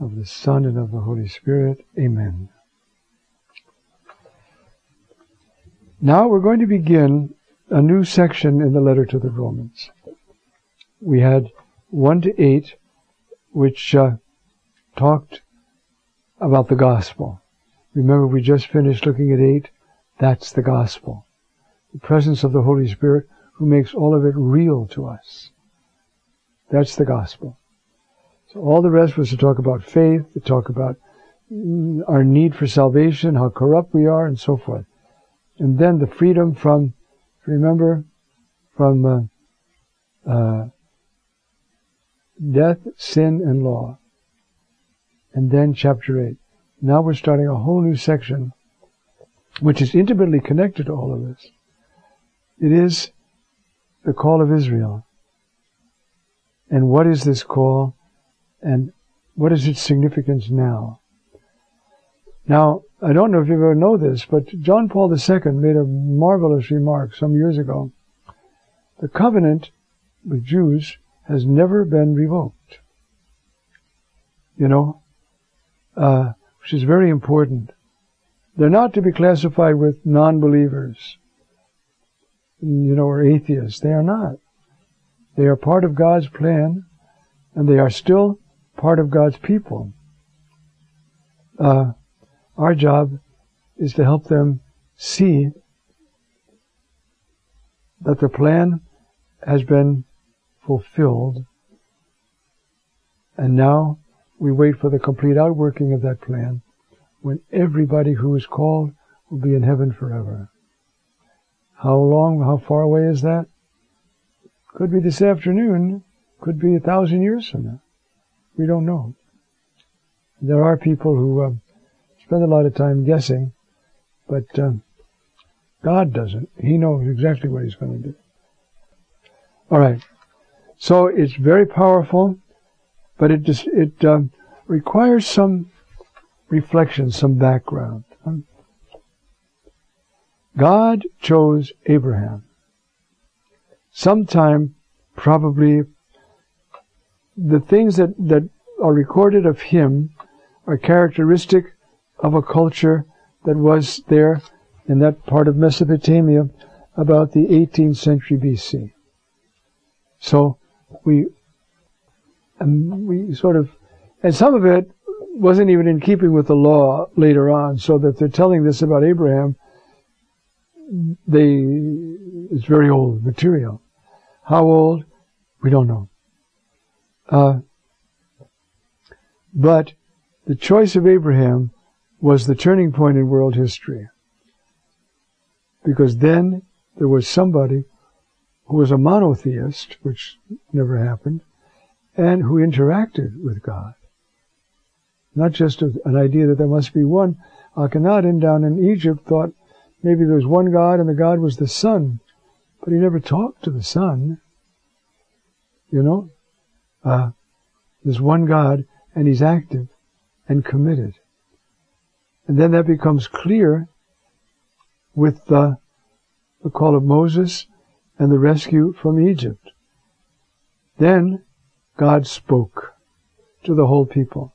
of the Son and of the Holy Spirit. Amen. Now we're going to begin a new section in the letter to the Romans. We had 1 to 8, which uh, talked about the gospel. Remember, we just finished looking at 8. That's the gospel. The presence of the Holy Spirit who makes all of it real to us. That's the gospel. So all the rest was to talk about faith, to talk about mm, our need for salvation, how corrupt we are, and so forth. And then the freedom from, remember, from uh, uh, death, sin, and law. And then chapter 8. Now we're starting a whole new section, which is intimately connected to all of this. It is the call of Israel. And what is this call? And what is its significance now? Now, I don't know if you ever know this, but John Paul II made a marvelous remark some years ago. The covenant with Jews has never been revoked. You know, uh, which is very important. They're not to be classified with non-believers, you know, or atheists. They are not. They are part of God's plan, and they are still part of God's people. Uh, our job is to help them see that the plan has been fulfilled and now we wait for the complete outworking of that plan when everybody who is called will be in heaven forever. How long, how far away is that? Could be this afternoon, could be a thousand years from now. We don't know. There are people who uh, spend a lot of time guessing, but uh, God doesn't. He knows exactly what He's going to do. All right. So it's very powerful, but it just, it uh, requires some reflection, some background. God chose Abraham. Sometime, probably the things that, that are recorded of him are characteristic of a culture that was there in that part of Mesopotamia about the 18th century BC. So we, um, we sort of, and some of it wasn't even in keeping with the law later on, so that they're telling this about Abraham, they, it's very old material. How old? We don't know. Uh, but the choice of Abraham was the turning point in world history. Because then there was somebody who was a monotheist, which never happened, and who interacted with God. Not just an idea that there must be one. Akhenaten down in Egypt thought maybe there was one God and the God was the sun, but he never talked to the sun. You know, uh, there's one God, and He's active and committed. And then that becomes clear with the, the call of Moses and the rescue from Egypt. Then God spoke to the whole people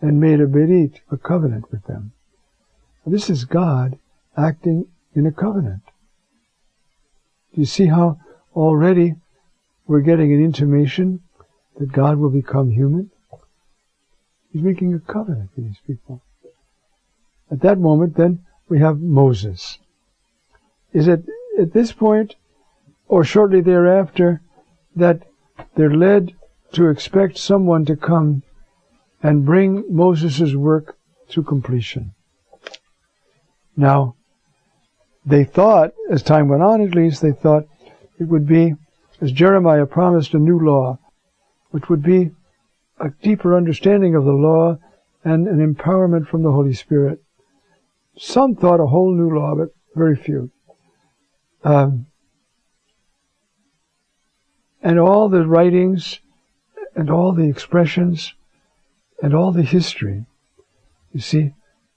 and made a berit, a covenant with them. This is God acting in a covenant. Do you see how already we're getting an intimation that God will become human? He's making a covenant with these people. At that moment, then, we have Moses. Is it at this point, or shortly thereafter, that they're led to expect someone to come and bring Moses' work to completion? Now, they thought, as time went on at least, they thought it would be, as Jeremiah promised, a new law which would be a deeper understanding of the law and an empowerment from the Holy Spirit. Some thought a whole new law, but very few. Um, and all the writings and all the expressions and all the history, you see,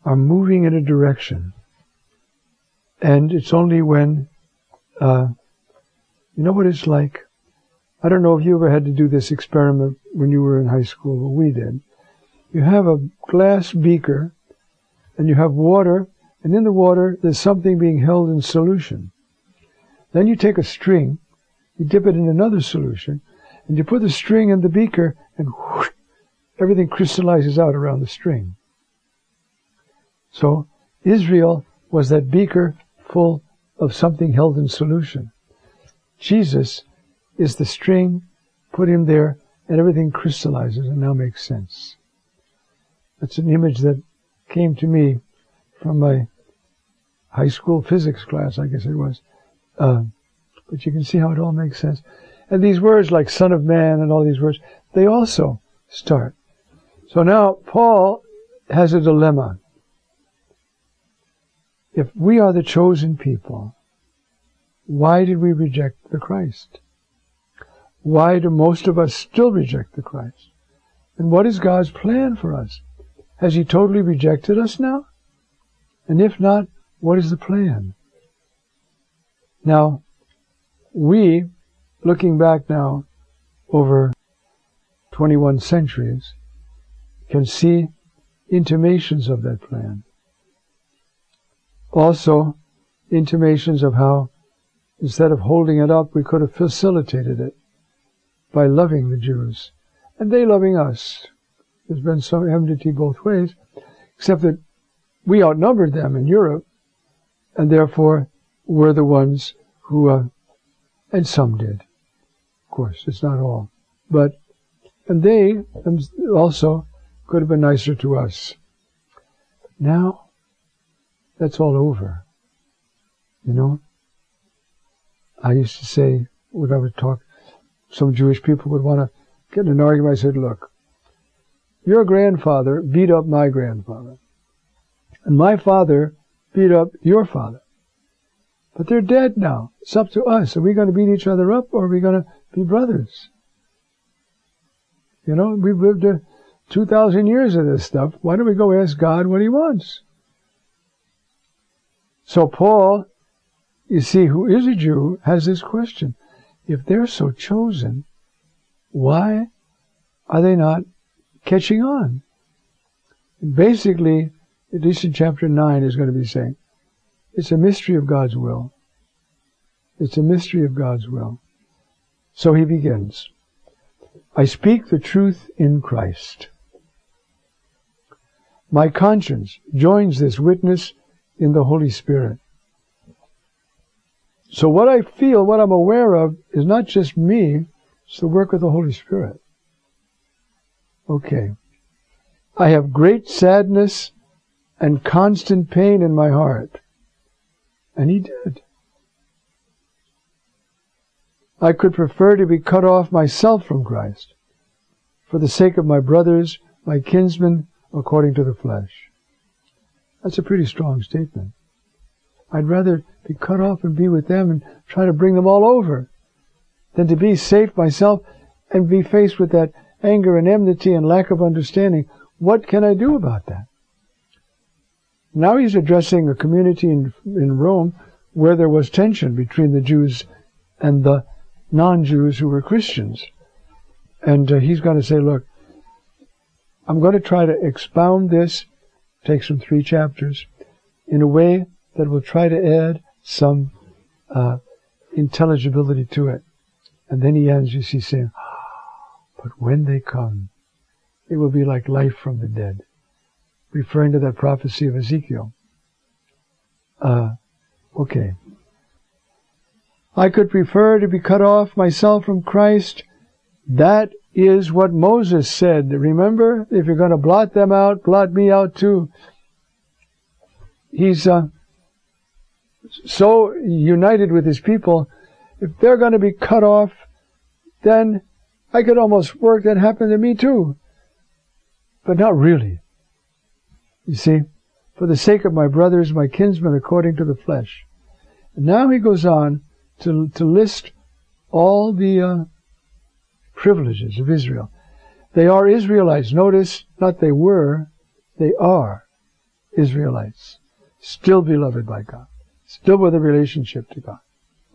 are moving in a direction. And it's only when, uh, you know what it's like? I don't know if you ever had to do this experiment when you were in high school, but we did. You have a glass beaker and you have water, and in the water there's something being held in solution. Then you take a string, you dip it in another solution, and you put the string in the beaker, and whoosh, everything crystallizes out around the string. So Israel was that beaker full of something held in solution. Jesus is the string, put him there, and everything crystallizes and now makes sense. That's an image that came to me from my high school physics class, I guess it was. Uh, but you can see how it all makes sense. And these words like Son of Man and all these words, they also start. So now Paul has a dilemma. If we are the chosen people, why did we reject the Christ? Why do most of us still reject the Christ? And what is God's plan for us? Has He totally rejected us now? And if not, what is the plan? Now, we, looking back now over 21 centuries, can see intimations of that plan. Also, intimations of how, instead of holding it up, we could have facilitated it by loving the Jews and they loving us. There's been some enmity both ways, except that we outnumbered them in Europe, and therefore we're the ones who, uh, and some did. Of course, it's not all. But, and they also could have been nicer to us. Now, that's all over. You know? I used to say, when I would talk, some Jewish people would want to get in an argument. I said, look, your grandfather beat up my grandfather. And my father beat up your father. But they're dead now. It's up to us. Are we going to beat each other up or are we going to be brothers? You know, we've lived uh, 2,000 years of this stuff. Why don't we go ask God what he wants? So Paul, you see, who is a Jew, has this question. If they're so chosen, why are they not catching on? Basically, at least in chapter 9 is going to be saying, it's a mystery of God's will. It's a mystery of God's will. So he begins. I speak the truth in Christ. My conscience joins this witness in the Holy Spirit. So what I feel, what I'm aware of, is not just me, it's the work of the Holy Spirit. Okay. I have great sadness and constant pain in my heart. And he did. I could prefer to be cut off myself from Christ for the sake of my brothers, my kinsmen, according to the flesh. That's a pretty strong statement. I'd rather be cut off and be with them and try to bring them all over than to be safe myself and be faced with that anger and enmity and lack of understanding. What can I do about that? Now he's addressing a community in, in Rome where there was tension between the Jews and the non-Jews who were Christians. And uh, he's going to say, look, I'm going to try to expound this, takes some three chapters, in a way that will try to add some uh, intelligibility to it. And then he ends, you see, saying, but when they come, it will be like life from the dead. Referring to that prophecy of Ezekiel. Uh, okay. I could prefer to be cut off myself from Christ. That is what Moses said. Remember, if you're going to blot them out, blot me out too. He's uh, so united with his people. If they're going to be cut off, then I could almost work that happened to me too. But not really. You see, for the sake of my brothers, my kinsmen according to the flesh. And now he goes on to, to list all the uh, privileges of Israel. They are Israelites. Notice, not they were, they are Israelites. Still beloved by God. Still with a relationship to God.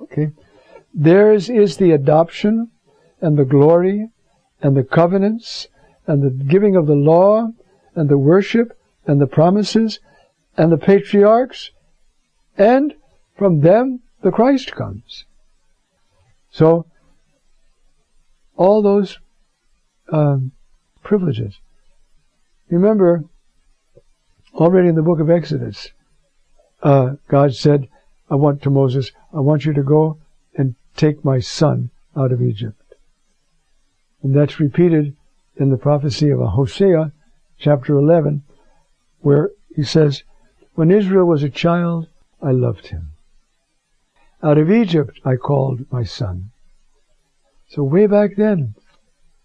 Okay? Theirs is the adoption and the glory and the covenants and the giving of the law and the worship and the promises and the patriarchs and from them the Christ comes. So, all those um, privileges. Remember, already in the book of Exodus, uh, God said, I want to Moses, I want you to go and take my son out of Egypt. And that's repeated in the prophecy of Hosea, chapter 11, where he says, When Israel was a child, I loved him. Out of Egypt I called my son. So way back then,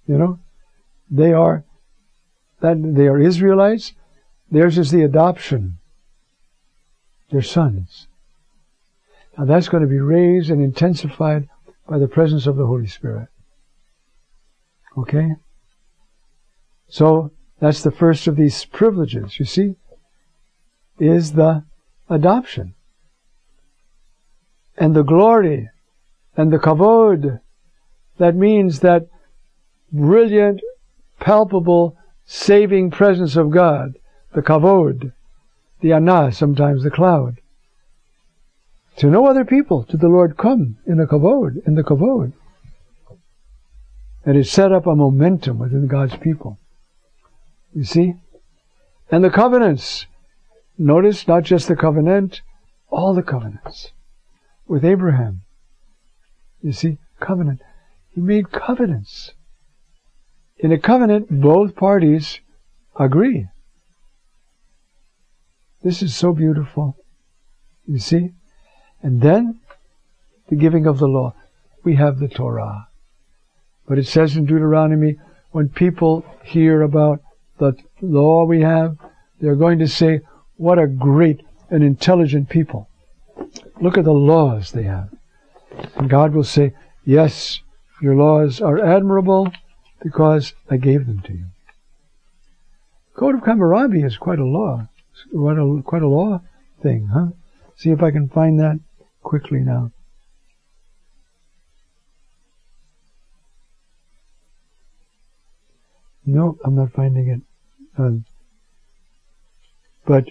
you know, they are that they are Israelites. Theirs is the adoption. Their sons. Now that's going to be raised and intensified by the presence of the Holy Spirit. Okay? So that's the first of these privileges, you see, is the adoption. And the glory and the kavod. That means that brilliant, palpable, saving presence of God, the kavod, the anah, sometimes the cloud. To no other people did the Lord come in a kavod, in the kavod. And it set up a momentum within God's people. You see? And the covenants. Notice not just the covenant, all the covenants. With Abraham. You see? Covenant. He made covenants. In a covenant, both parties agree. This is so beautiful. You see? And then, the giving of the law. We have the Torah. But it says in Deuteronomy, when people hear about the law we have, they're going to say, what a great and intelligent people. Look at the laws they have. And God will say, yes, your laws are admirable because I gave them to you. Code of Hammurabi is quite a law. Quite a, quite a law thing, huh? See if I can find that quickly now. No, I'm not finding it. Um, but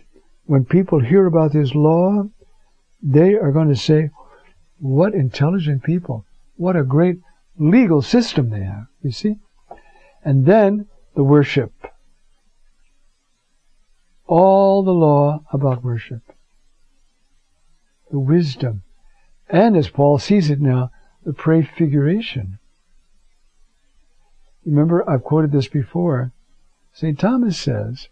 when people hear about this law, they are going to say, what intelligent people. What a great legal system they have. You see? And then the worship. All the law about worship. The wisdom. And as Paul sees it now, the prefiguration. Remember, I've quoted this before. St. Thomas says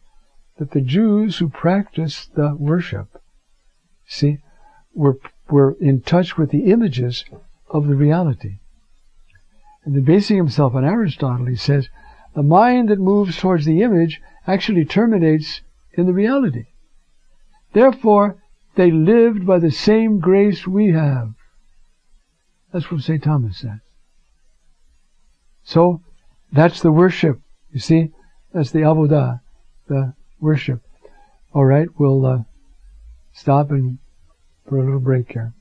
that the Jews who practiced the worship, see, were, were in touch with the images of the reality. And then basing himself on Aristotle, he says, the mind that moves towards the image actually terminates in the reality. Therefore, they lived by the same grace we have. That's what St. Thomas says. So, that's the worship. You see? That's the avodah, the worship. All right, we'll uh, stop and for a little break here.